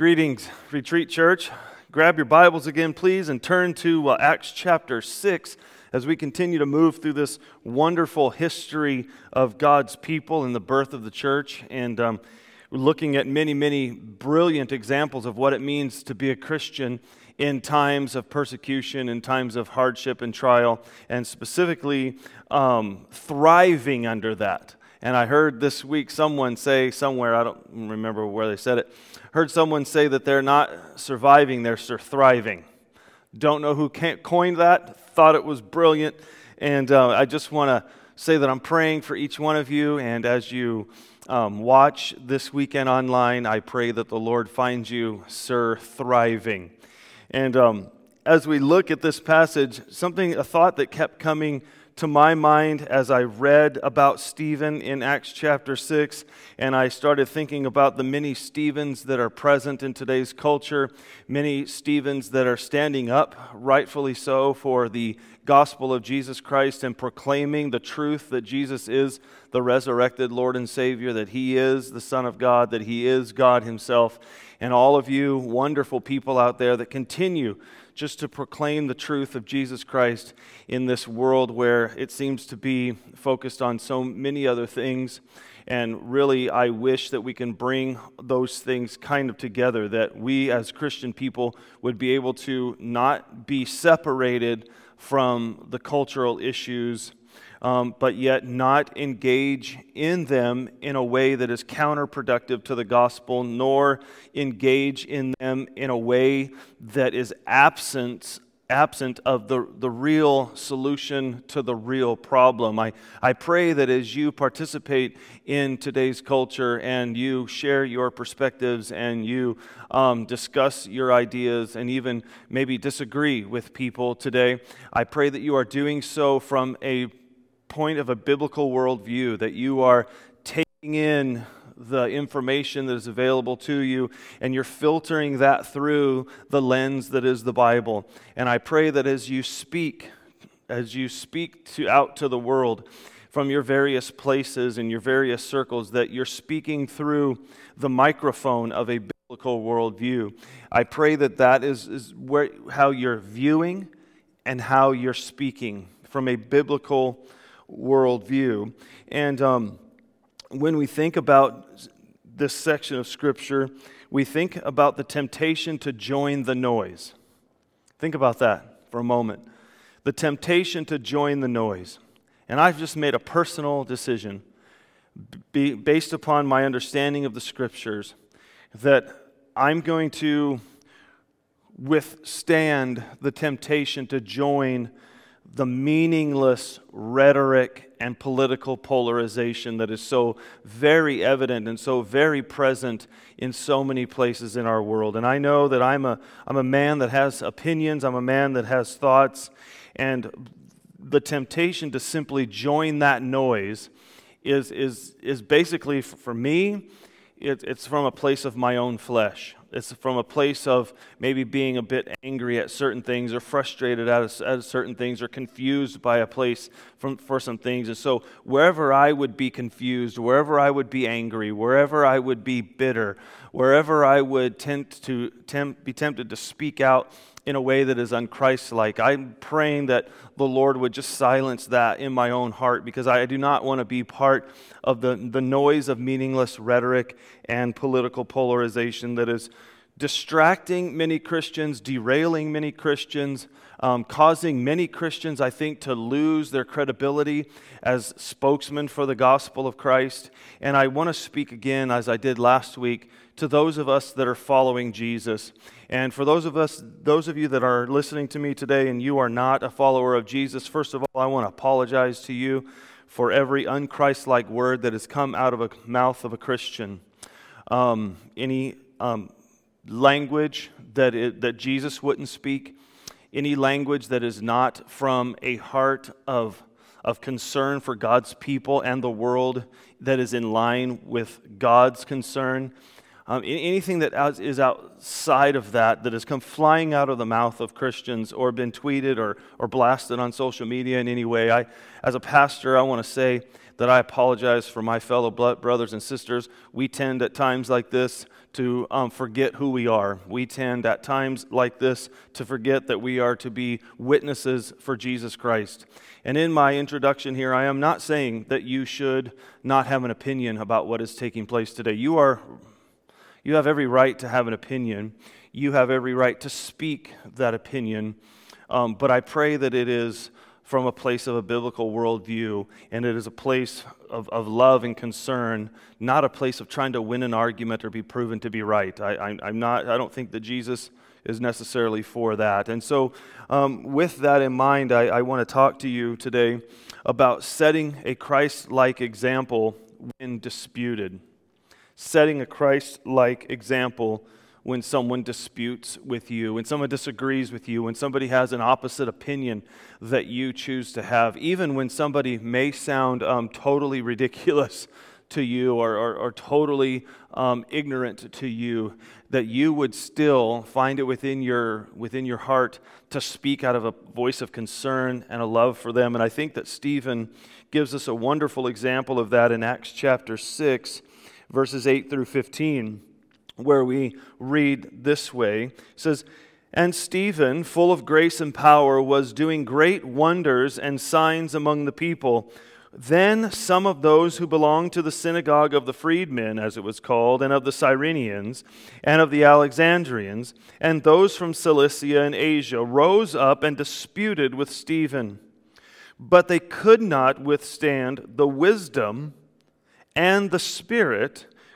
Greetings, Retreat Church. Grab your Bibles again, please, and turn to uh, Acts chapter 6 as we continue to move through this wonderful history of God's people and the birth of the church. And um, we're looking at many, many brilliant examples of what it means to be a Christian in times of persecution, in times of hardship and trial, and specifically um, thriving under that. And I heard this week someone say somewhere, I don't remember where they said it, heard someone say that they're not surviving, they're thriving. Don't know who coined that, thought it was brilliant. And uh, I just want to say that I'm praying for each one of you. And as you um, watch this weekend online, I pray that the Lord finds you, sir, thriving. And um, as we look at this passage, something, a thought that kept coming to my mind as I read about Stephen in Acts chapter 6, and I started thinking about the many Stephens that are present in today's culture, many Stephens that are standing up, rightfully so, for the gospel of Jesus Christ and proclaiming the truth that Jesus is the resurrected Lord and Savior, that He is the Son of God, that He is God Himself. And all of you wonderful people out there that continue just to proclaim the truth of Jesus Christ in this world where it seems to be focused on so many other things. And really, I wish that we can bring those things kind of together, that we as Christian people would be able to not be separated from the cultural issues um, but yet not engage in them in a way that is counterproductive to the gospel, nor engage in them in a way that is absent absent of the, the real solution to the real problem. I, I pray that as you participate in today's culture and you share your perspectives and you um, discuss your ideas and even maybe disagree with people today, I pray that you are doing so from a point of a biblical worldview, that you are taking in the information that is available to you and you're filtering that through the lens that is the Bible. And I pray that as you speak, as you speak to, out to the world, from your various places and your various circles that you're speaking through the microphone of a biblical worldview. I pray that that is, is where, how you're viewing and how you're speaking from a biblical worldview. And um, when we think about this section of Scripture, we think about the temptation to join the noise. Think about that for a moment. The temptation to join the noise. And I've just made a personal decision be, based upon my understanding of the Scriptures that I'm going to withstand the temptation to join the meaningless rhetoric and political polarization that is so very evident and so very present in so many places in our world. And I know that I'm a, I'm a man that has opinions, I'm a man that has thoughts, and the temptation to simply join that noise is, is, is basically, for me, it, it's from a place of my own flesh. It's from a place of maybe being a bit angry at certain things or frustrated at, at certain things or confused by a place from, for some things. And so, wherever I would be confused, wherever I would be angry, wherever I would be bitter, wherever I would tempt to, tempt, be tempted to speak out in a way that is unchristlike. I'm praying that the Lord would just silence that in my own heart because I do not want to be part of the, the noise of meaningless rhetoric and political polarization that is distracting many Christians, derailing many Christians, um, causing many Christians, I think, to lose their credibility as spokesmen for the gospel of Christ. And I want to speak again, as I did last week, to those of us that are following Jesus. And for those of us, those of you that are listening to me today and you are not a follower of Jesus, first of all, I want to apologize to you for every unchristlike word that has come out of a mouth of a Christian. Um, any um, language that, it, that Jesus wouldn't speak, any language that is not from a heart of, of concern for God's people and the world that is in line with God's concern. Um, anything that is outside of that, that has come flying out of the mouth of Christians or been tweeted or, or blasted on social media in any way, I, as a pastor, I want to say that I apologize for my fellow brothers and sisters. We tend at times like this to um, forget who we are. We tend at times like this to forget that we are to be witnesses for Jesus Christ. And in my introduction here, I am not saying that you should not have an opinion about what is taking place today. You are you have every right to have an opinion. You have every right to speak that opinion. Um, but I pray that it is from a place of a biblical worldview, and it is a place of, of love and concern, not a place of trying to win an argument or be proven to be right. I, am not, I don't think that Jesus is necessarily for that. And so, um, with that in mind, I, I want to talk to you today about setting a Christ like example when disputed. Setting a Christ like example when someone disputes with you, when someone disagrees with you, when somebody has an opposite opinion that you choose to have, even when somebody may sound um, totally ridiculous to you or, or, or totally um, ignorant to you, that you would still find it within your, within your heart to speak out of a voice of concern and a love for them. And I think that Stephen gives us a wonderful example of that in Acts chapter 6, verses 8 through 15 where we read this way it says, And Stephen, full of grace and power, was doing great wonders and signs among the people. Then some of those who belonged to the synagogue of the freedmen, as it was called, and of the Cyrenians, and of the Alexandrians, and those from Cilicia and Asia, rose up and disputed with Stephen. But they could not withstand the wisdom and the spirit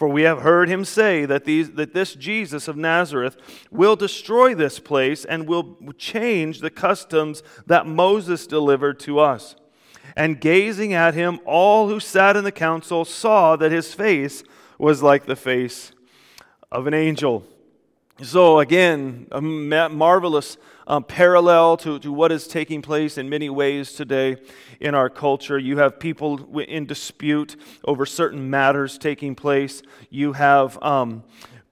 For we have heard him say that, these, that this Jesus of Nazareth will destroy this place and will change the customs that Moses delivered to us. And gazing at him, all who sat in the council saw that his face was like the face of an angel. So, again, a marvelous um, parallel to, to what is taking place in many ways today in our culture. You have people in dispute over certain matters taking place. You have um,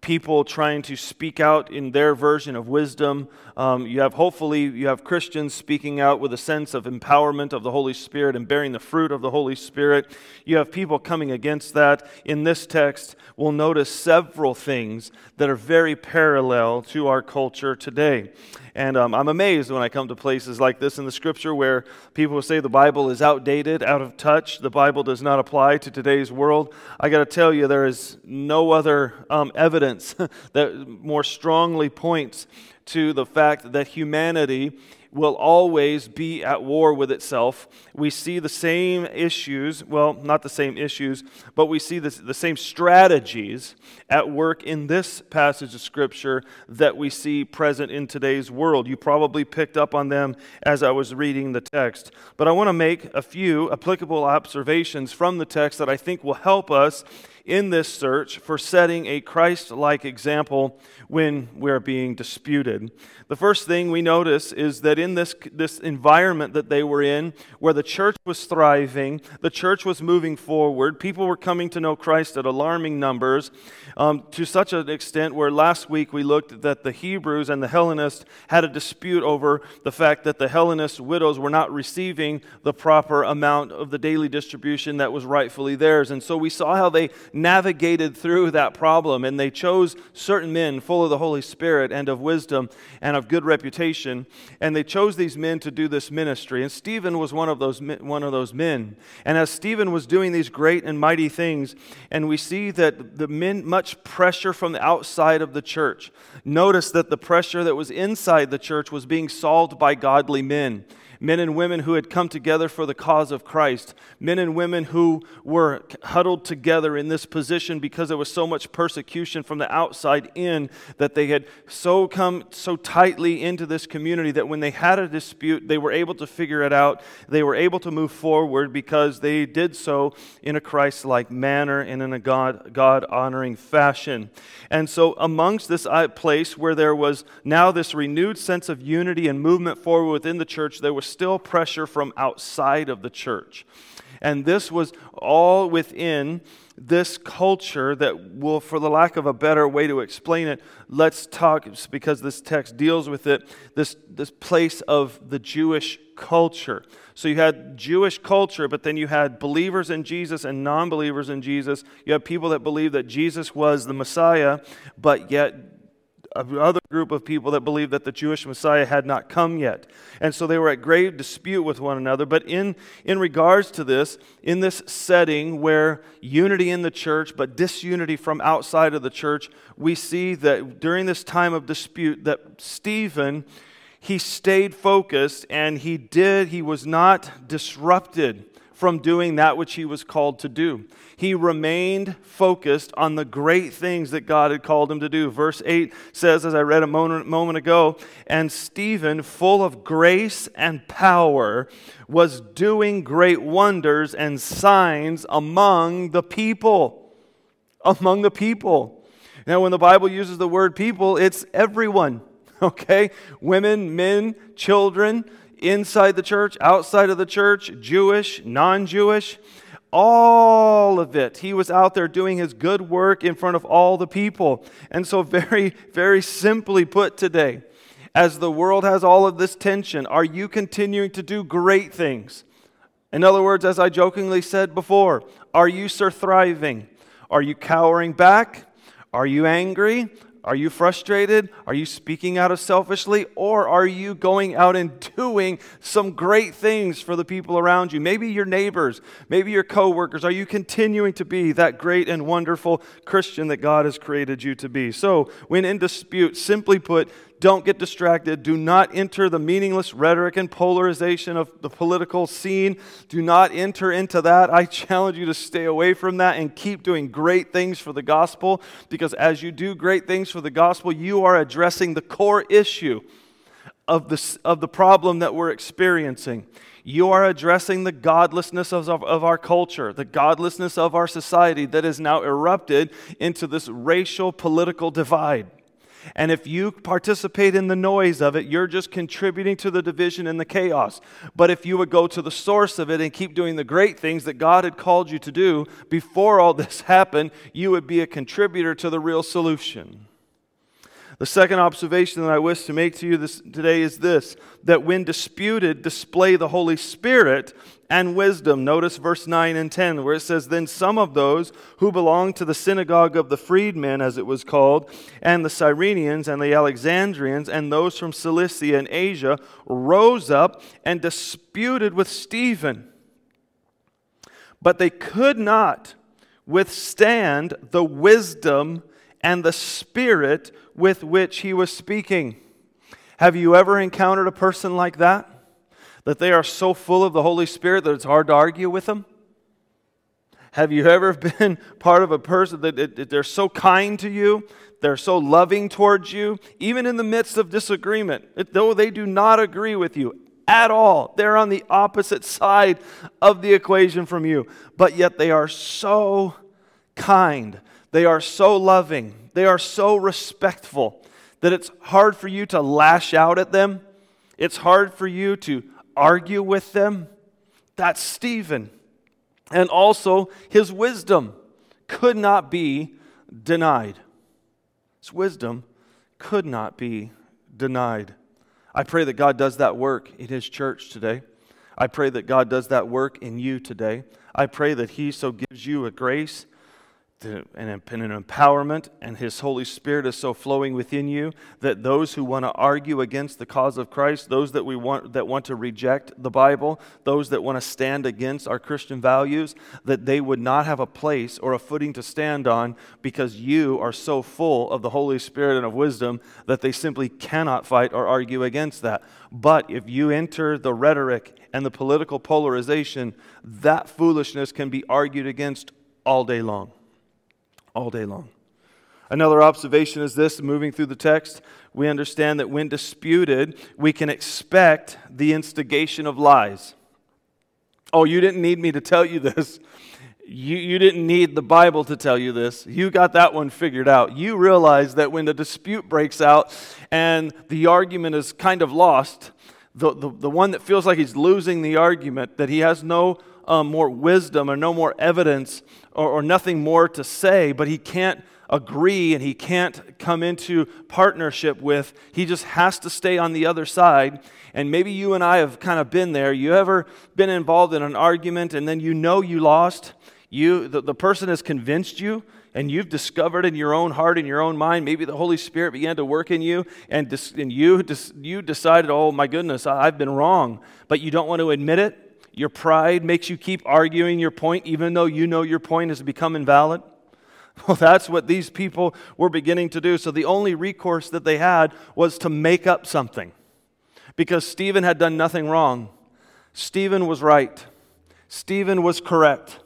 people trying to speak out in their version of wisdom. Um, you have, hopefully, you have Christians speaking out with a sense of empowerment of the Holy Spirit and bearing the fruit of the Holy Spirit. You have people coming against that. In this text, we'll notice several things that are very parallel to our culture today. And um, I'm amazed when I come to places like this in the scripture where people say the Bible is outdated, out of touch, the Bible does not apply to today's world. I got to tell you, there is no other um, evidence that more strongly points to the fact that humanity will always be at war with itself. We see the same issues, well, not the same issues, but we see the, the same strategies at work in this passage of Scripture that we see present in today's world. You probably picked up on them as I was reading the text. But I want to make a few applicable observations from the text that I think will help us in this search for setting a Christ like example when we're being disputed. The first thing we notice is that in this, this environment that they were in, where the church was thriving, the church was moving forward, people were coming to know Christ at alarming numbers, um, to such an extent where last week we looked that the Hebrews and the Hellenists had a dispute over the fact that the Hellenist widows were not receiving the proper amount of the daily distribution that was rightfully theirs. And so we saw how they navigated through that problem and they chose certain men full of the Holy Spirit and of wisdom and of good reputation. And they chose these men to do this ministry. And Stephen was one of those, one of those men. And as Stephen was doing these great and mighty things, and we see that the men, much pressure from the outside of the church. Notice that the pressure that was inside the church was being solved by godly men. Men and women who had come together for the cause of Christ, men and women who were huddled together in this position because there was so much persecution from the outside in that they had so come so tightly into this community that when they had a dispute, they were able to figure it out. They were able to move forward because they did so in a Christ like manner and in a God honoring fashion. And so, amongst this uh, place where there was now this renewed sense of unity and movement forward within the church, there was still pressure from outside of the church. And this was all within this culture that will, for the lack of a better way to explain it, let's talk, because this text deals with it, this, this place of the Jewish culture. So you had Jewish culture, but then you had believers in Jesus and non believers in Jesus. You had people that believed that Jesus was the Messiah, but yet another group of people that believed that the Jewish Messiah had not come yet. And so they were at grave dispute with one another. But in, in regards to this, in this setting where unity in the church, but disunity from outside of the church, we see that during this time of dispute that Stephen he stayed focused and he did he was not disrupted from doing that which he was called to do. He remained focused on the great things that God had called him to do. Verse 8 says, as I read a moment, moment ago, and Stephen, full of grace and power, was doing great wonders and signs among the people. Among the people. Now, when the Bible uses the word people, it's everyone, okay? Women, men, children, inside the church, outside of the church, Jewish, non Jewish, all of it. He was out there doing his good work in front of all the people. And so, very, very simply put today, as the world has all of this tension, are you continuing to do great things? In other words, as I jokingly said before, are you sir thriving? Are you cowering back? Are you angry? Are you frustrated? Are you speaking out of selfishly? Or are you going out and doing some great things for the people around you? Maybe your neighbors, maybe your coworkers. Are you continuing to be that great and wonderful Christian that God has created you to be? So, when in dispute, simply put, don't get distracted. Do not enter the meaningless rhetoric and polarization of the political scene. Do not enter into that. I challenge you to stay away from that and keep doing great things for the gospel because as you do great things for the gospel, you are addressing the core issue of the, of the problem that we're experiencing. You are addressing the godlessness of, of our culture, the godlessness of our society that has now erupted into this racial political divide. And if you participate in the noise of it, you're just contributing to the division and the chaos. But if you would go to the source of it and keep doing the great things that God had called you to do before all this happened, you would be a contributor to the real solution. The second observation that I wish to make to you this, today is this that when disputed, display the Holy Spirit and wisdom. Notice verse 9 and 10, where it says, Then some of those who belonged to the synagogue of the freedmen, as it was called, and the Cyrenians and the Alexandrians, and those from Cilicia and Asia, rose up and disputed with Stephen. But they could not withstand the wisdom and the spirit with which he was speaking. Have you ever encountered a person like that? That they are so full of the Holy Spirit that it's hard to argue with them? Have you ever been part of a person that they're so kind to you, they're so loving towards you, even in the midst of disagreement, though they do not agree with you at all? They're on the opposite side of the equation from you, but yet they are so kind, they are so loving, they are so respectful that it's hard for you to lash out at them. It's hard for you to argue with them. That's Stephen. And also, his wisdom could not be denied. His wisdom could not be denied. I pray that God does that work in his church today. I pray that God does that work in you today. I pray that he so gives you a grace and an empowerment, and His Holy Spirit is so flowing within you that those who want to argue against the cause of Christ, those that we want that want to reject the Bible, those that want to stand against our Christian values, that they would not have a place or a footing to stand on because you are so full of the Holy Spirit and of wisdom that they simply cannot fight or argue against that. But if you enter the rhetoric and the political polarization, that foolishness can be argued against all day long all day long. Another observation is this moving through the text, we understand that when disputed, we can expect the instigation of lies. Oh, you didn't need me to tell you this. You, you didn't need the Bible to tell you this. You got that one figured out. You realize that when the dispute breaks out and the argument is kind of lost, the, the, the one that feels like he's losing the argument, that he has no um, more wisdom or no more evidence or, or nothing more to say, but he can't agree and he can't come into partnership with. He just has to stay on the other side. And maybe you and I have kind of been there. You ever been involved in an argument and then you know you lost? You, the, the person has convinced you and you've discovered in your own heart, in your own mind, maybe the Holy Spirit began to work in you, and, dis, and you, dis, you decided, oh my goodness, I've been wrong, but you don't want to admit it. Your pride makes you keep arguing your point, even though you know your point has become invalid. Well, that's what these people were beginning to do. So the only recourse that they had was to make up something because Stephen had done nothing wrong. Stephen was right, Stephen was correct.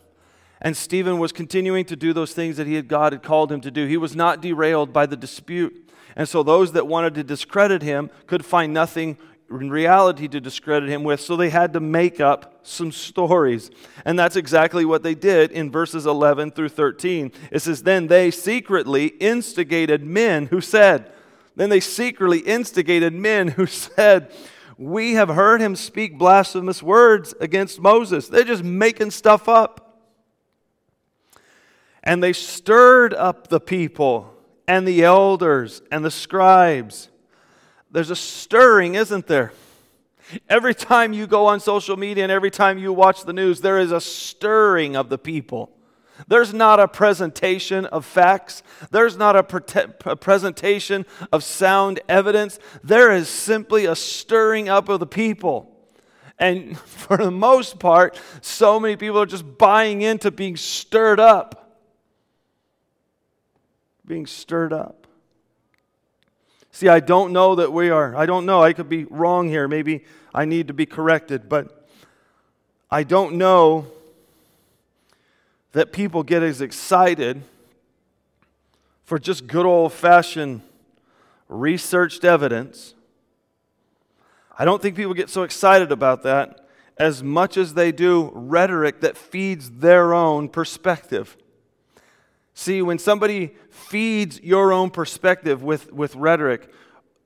And Stephen was continuing to do those things that he had God had called him to do. He was not derailed by the dispute. And so those that wanted to discredit him could find nothing in reality to discredit him with, so they had to make up some stories. And that's exactly what they did in verses 11 through 13. It says, Then they secretly instigated men who said, Then they secretly instigated men who said, We have heard him speak blasphemous words against Moses. They're just making stuff up. And they stirred up the people and the elders and the scribes there's a stirring, isn't there? Every time you go on social media and every time you watch the news, there is a stirring of the people. There's not a presentation of facts. There's not a, pre- a, presentation of sound evidence. There is simply a stirring up of the people. And for the most part, so many people are just buying into being stirred up. Being stirred up. See, I don't know that we are. I don't know. I could be wrong here. Maybe I need to be corrected. But I don't know that people get as excited for just good old fashioned researched evidence. I don't think people get so excited about that as much as they do rhetoric that feeds their own perspective. See, when somebody feeds your own perspective with, with rhetoric,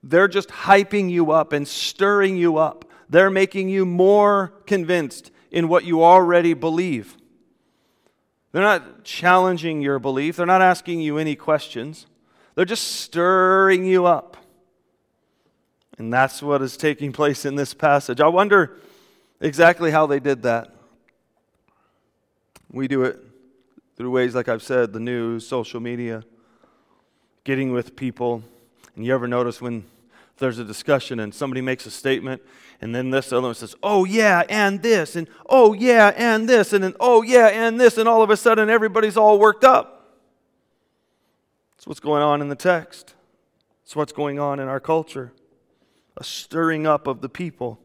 they're just hyping you up and stirring you up. They're making you more convinced in what you already believe. They're not challenging your belief, they're not asking you any questions. They're just stirring you up. And that's what is taking place in this passage. I wonder exactly how they did that. We do it through ways, like I've said, the news, social media, getting with people. And you ever notice when there's a discussion and somebody makes a statement, and then this other one says, oh, yeah, and this, and oh, yeah, and this, and then oh, yeah, and this, and all of a sudden everybody's all worked up. That's what's going on in the text. It's what's going on in our culture. A stirring up of the people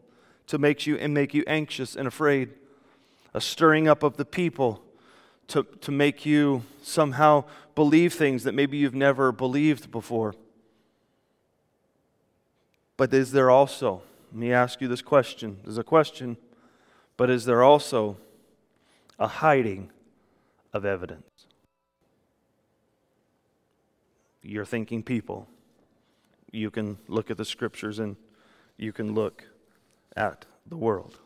to make you and make you anxious and afraid. A stirring up of the people to, to make you somehow believe things that maybe you've never believed before. But is there also, let me ask you this question. There's a question, but is there also a hiding of evidence? You're thinking people. You can look at the scriptures and you can look at the world.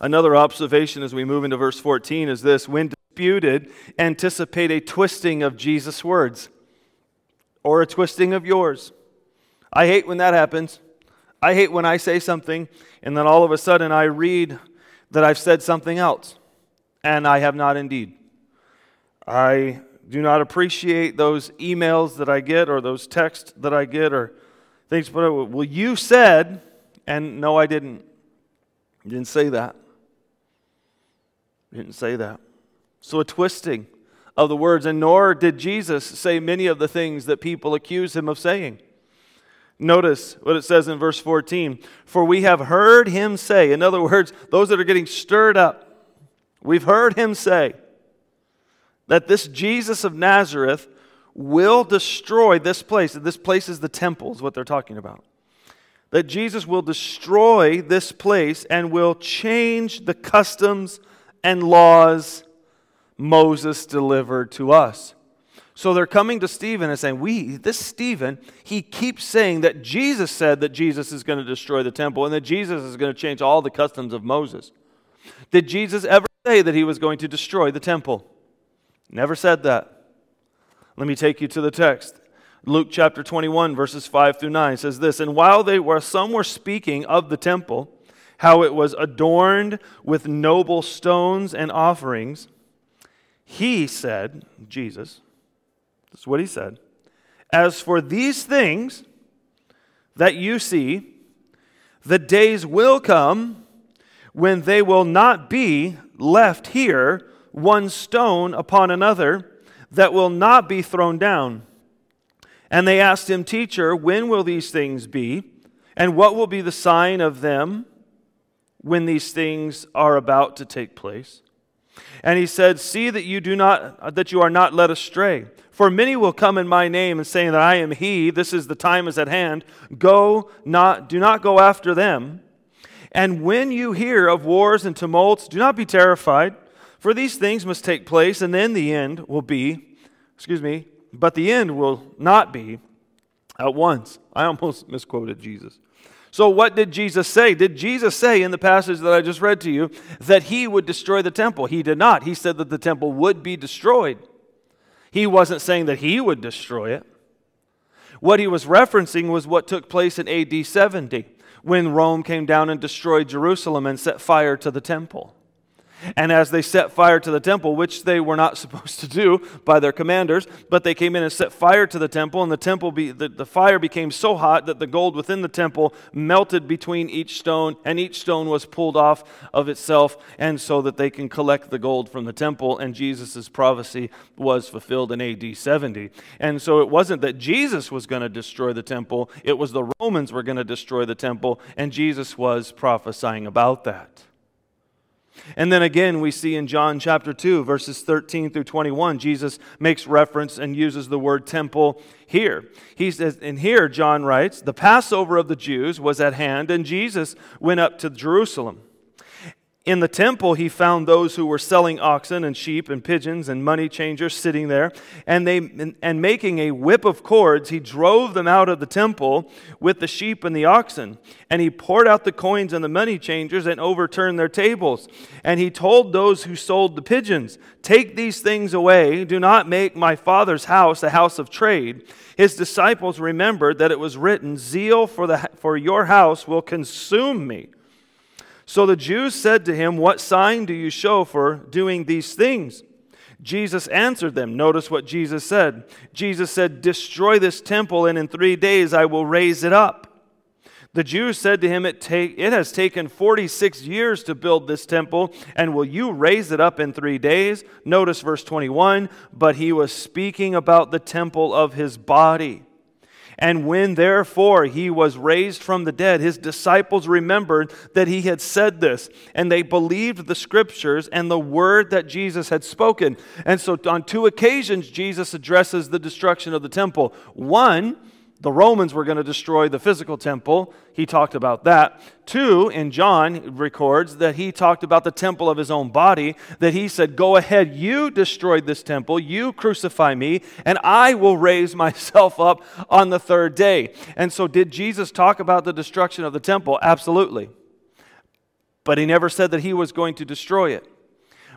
Another observation as we move into verse 14 is this when disputed, anticipate a twisting of Jesus' words or a twisting of yours. I hate when that happens. I hate when I say something and then all of a sudden I read that I've said something else and I have not indeed. I do not appreciate those emails that I get or those texts that I get or things, but uh, well, you said, and no, I didn't. I didn't say that. I didn't say that. So a twisting of the words, and nor did Jesus say many of the things that people accuse him of saying. Notice what it says in verse 14 For we have heard him say, in other words, those that are getting stirred up, we've heard him say that this Jesus of Nazareth will destroy this place. This place is the temple, is what they're talking about. That Jesus will destroy this place and will change the customs and laws Moses delivered to us. So they're coming to Stephen and saying, We, this Stephen, he keeps saying that Jesus said that Jesus is going to destroy the temple and that Jesus is going to change all the customs of Moses. Did Jesus ever say that he was going to destroy the temple? Never said that. Let me take you to the text. Luke chapter 21, verses 5 through 9 says this And while they were, some were speaking of the temple, how it was adorned with noble stones and offerings, he said, Jesus, that's what he said. As for these things that you see, the days will come when they will not be left here one stone upon another that will not be thrown down. And they asked him, Teacher, when will these things be? And what will be the sign of them when these things are about to take place? And he said, See that you do not that you are not led astray. For many will come in my name and saying that I am he, this is the time is at hand. Go not, do not go after them. And when you hear of wars and tumults, do not be terrified, for these things must take place, and then the end will be, excuse me, but the end will not be at once. I almost misquoted Jesus. So, what did Jesus say? Did Jesus say in the passage that I just read to you that he would destroy the temple? He did not. He said that the temple would be destroyed. He wasn't saying that he would destroy it. What he was referencing was what took place in AD 70 when Rome came down and destroyed Jerusalem and set fire to the temple. And as they set fire to the temple, which they were not supposed to do by their commanders, but they came in and set fire to the temple, and the temple be, the, the fire became so hot that the gold within the temple melted between each stone, and each stone was pulled off of itself, and so that they can collect the gold from the temple. And Jesus' prophecy was fulfilled in AD 70. And so it wasn't that Jesus was going to destroy the temple, it was the Romans were going to destroy the temple, and Jesus was prophesying about that. And then again, we see in John chapter 2, verses 13 through 21, Jesus makes reference and uses the word temple here. He says, and here John writes, the Passover of the Jews was at hand, and Jesus went up to Jerusalem. In the temple, he found those who were selling oxen and sheep and pigeons and money changers sitting there. And, they, and making a whip of cords, he drove them out of the temple with the sheep and the oxen. And he poured out the coins and the money changers and overturned their tables. And he told those who sold the pigeons, Take these things away. Do not make my father's house a house of trade. His disciples remembered that it was written, Zeal for, the, for your house will consume me. So the Jews said to him, What sign do you show for doing these things? Jesus answered them. Notice what Jesus said. Jesus said, Destroy this temple, and in three days I will raise it up. The Jews said to him, It, take, it has taken 46 years to build this temple, and will you raise it up in three days? Notice verse 21 But he was speaking about the temple of his body. And when therefore he was raised from the dead, his disciples remembered that he had said this, and they believed the scriptures and the word that Jesus had spoken. And so on two occasions, Jesus addresses the destruction of the temple. One, the Romans were going to destroy the physical temple. He talked about that. Two, in John records that he talked about the temple of his own body, that he said, Go ahead, you destroyed this temple, you crucify me, and I will raise myself up on the third day. And so, did Jesus talk about the destruction of the temple? Absolutely. But he never said that he was going to destroy it.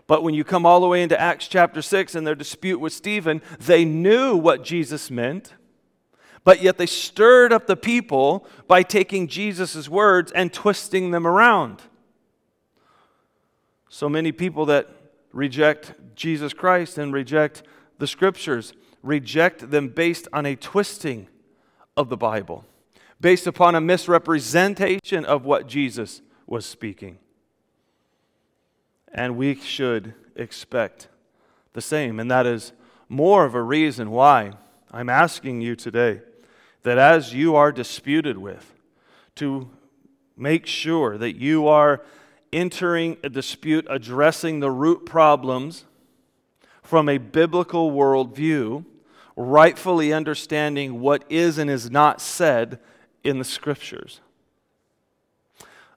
But when you come all the way into Acts chapter 6 and their dispute with Stephen, they knew what Jesus meant but yet they stirred up the people by taking Jesus' words and twisting them around. So many people that reject Jesus Christ and reject the scriptures, reject them based on a twisting of the Bible, based upon a misrepresentation of what Jesus was speaking. And we should expect the same, and that is more of a reason why I'm asking you today that as you are disputed with, to make sure that you are entering a dispute addressing the root problems from a biblical worldview, rightfully understanding what is and is not said in the scriptures.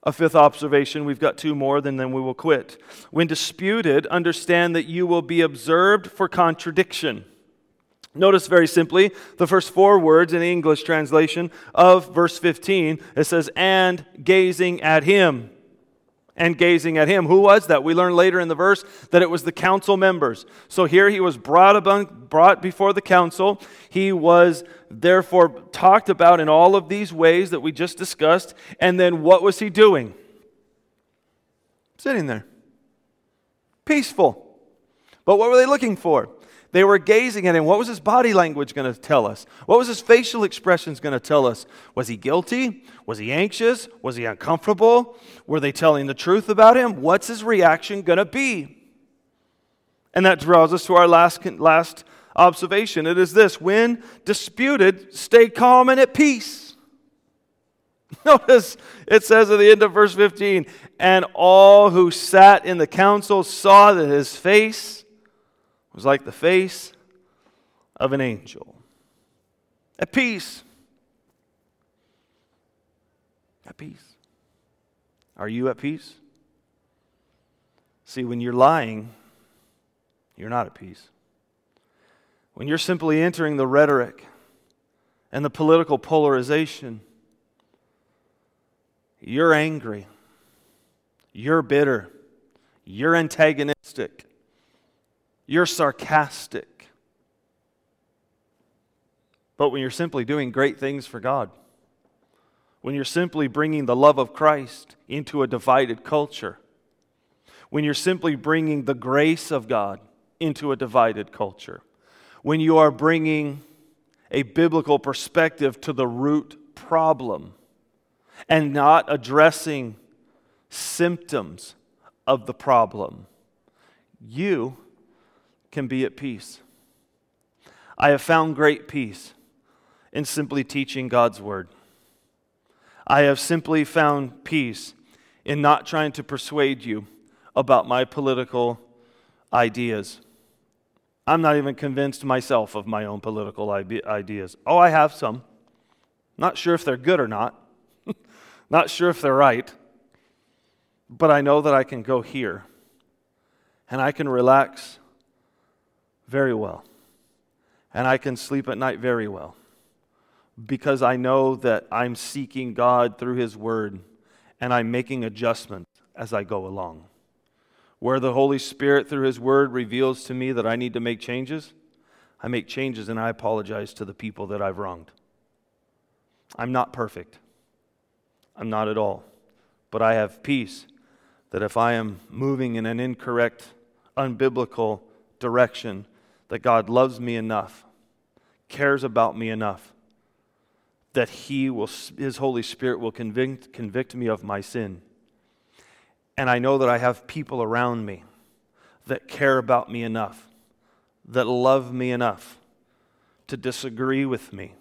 A fifth observation, we've got two more, then, then we will quit. When disputed, understand that you will be observed for contradiction. Notice very simply the first four words in the English translation of verse 15. It says, and gazing at him. And gazing at him. Who was that? We learn later in the verse that it was the council members. So here he was brought, brought before the council. He was therefore talked about in all of these ways that we just discussed. And then what was he doing? Sitting there. Peaceful. But what were they looking for? They were gazing at him. What was his body language going to tell us? What was his facial expressions going to tell us? Was he guilty? Was he anxious? Was he uncomfortable? Were they telling the truth about him? What's his reaction going to be? And that draws us to our last, last observation. It is this when disputed, stay calm and at peace. Notice it says at the end of verse 15, and all who sat in the council saw that his face was like the face of an angel. At peace. At peace. Are you at peace? See, when you're lying, you're not at peace. When you're simply entering the rhetoric and the political polarization, you're angry, you're bitter, you're antagonistic, you're sarcastic. But when you're simply doing great things for God, when you're simply bringing the love of Christ into a divided culture, when you're simply bringing the grace of God into a divided culture, when you are bringing a biblical perspective to the root problem and not addressing symptoms of the problem, you can be at peace. I have found great peace in simply teaching God's Word. I have simply found peace in not trying to persuade you about my political ideas. I'm not even convinced myself of my own political ideas. Oh, I have some. Not sure if they're good or not. not sure if they're right. But I know that I can go here and I can relax very well. And I can sleep at night very well because I know that I'm seeking God through His Word and I'm making adjustments as I go along. Where the Holy Spirit, through His Word, reveals to me that I need to make changes, I make changes and I apologize to the people that I've wronged. I'm not perfect. I'm not at all. But I have peace that if I am moving in an incorrect, unbiblical direction, that God loves me enough, cares about me enough, that He will, His Holy Spirit will convict, convict me of my sin. And I know that I have people around me that care about me enough, that love me enough to disagree with me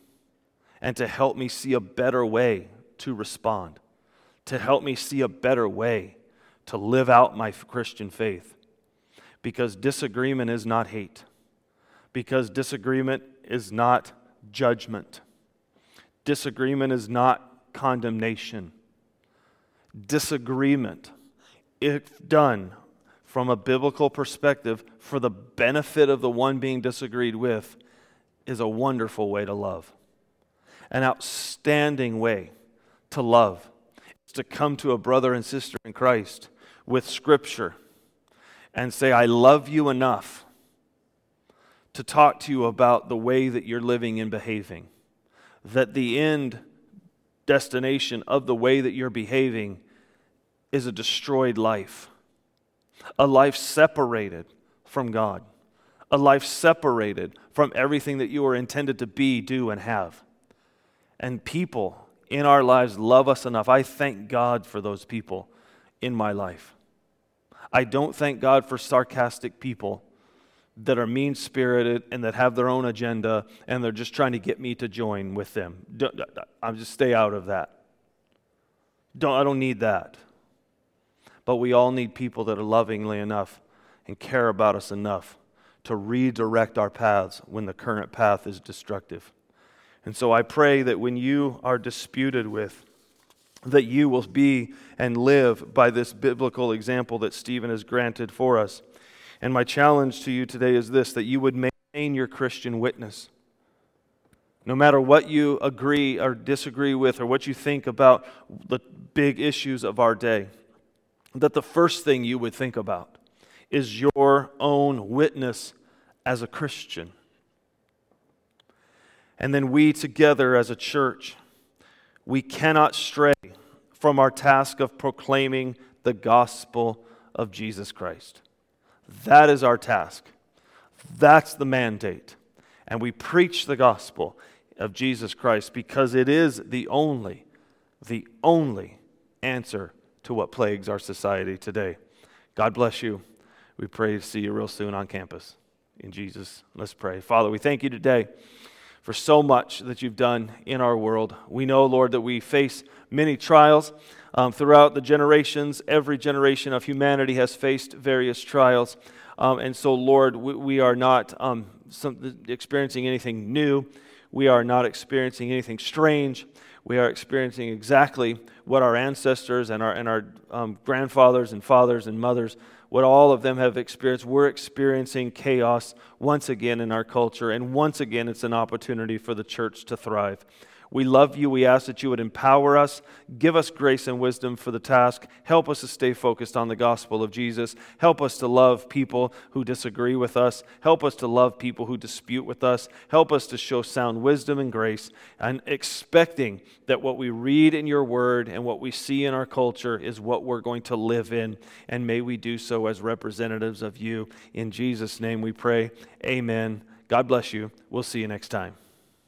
and to help me see a better way to respond, to help me see a better way to live out my Christian faith. Because disagreement is not hate because disagreement is not judgment, disagreement is not condemnation. Disagreement, if done from a biblical perspective for the benefit of the one being disagreed with, is a wonderful way to love. An outstanding way to love is to come to a brother and sister in Christ with Scripture and say, I love you enough to talk to you about the way that you're living and behaving. That the end destination of the way that you're behaving is a destroyed life. a life separated from God, a life separated from everything that you are intended to be, do, and have. And people in our lives love us enough. I thank God for those people in my life. I don't thank God for sarcastic people that are mean spirited and that have their own agenda and they're just trying to get me to join with them. I'm just stay out of that. Don't, I don't need that. But we all need people that are lovingly enough and care about us enough to redirect our paths when the current path is destructive. And so I pray that when you are disputed with, that you will be and live by this biblical example that Stephen has granted for us. And my challenge to you today is this that you would maintain your Christian witness. No matter what you agree or disagree with, or what you think about the big issues of our day, that the first thing you would think about is your own witness as a Christian. And then we together as a church, we cannot stray from our task of proclaiming the gospel of Jesus Christ. That is our task. That's the mandate. And we preach the gospel of Jesus Christ because it is the only, the only answer to what plagues our society today. God bless you. We pray to see you real soon on campus. In Jesus, let's pray. Father, we thank you today for so much that you've done in our world. We know, Lord, that we face many trials um, throughout the generations. Every generation of humanity has faced various trials. Um, and so, Lord, we, we are not um, some, experiencing anything new. We are not experiencing anything strange. We are experiencing exactly what our ancestors and our, and our um, grandfathers and fathers and mothers, what all of them have experienced. We're experiencing chaos once again in our culture, and once again, it's an opportunity for the church to thrive. We love you. We ask that you would empower us, give us grace and wisdom for the task. Help us to stay focused on the gospel of Jesus. Help us to love people who disagree with us. Help us to love people who dispute with us. Help us to show sound wisdom and grace, and expecting that what we read in your word and what we see in our culture is what we're going to live in. And may we do so as representatives of you. In Jesus' name we pray. Amen. God bless you. We'll see you next time.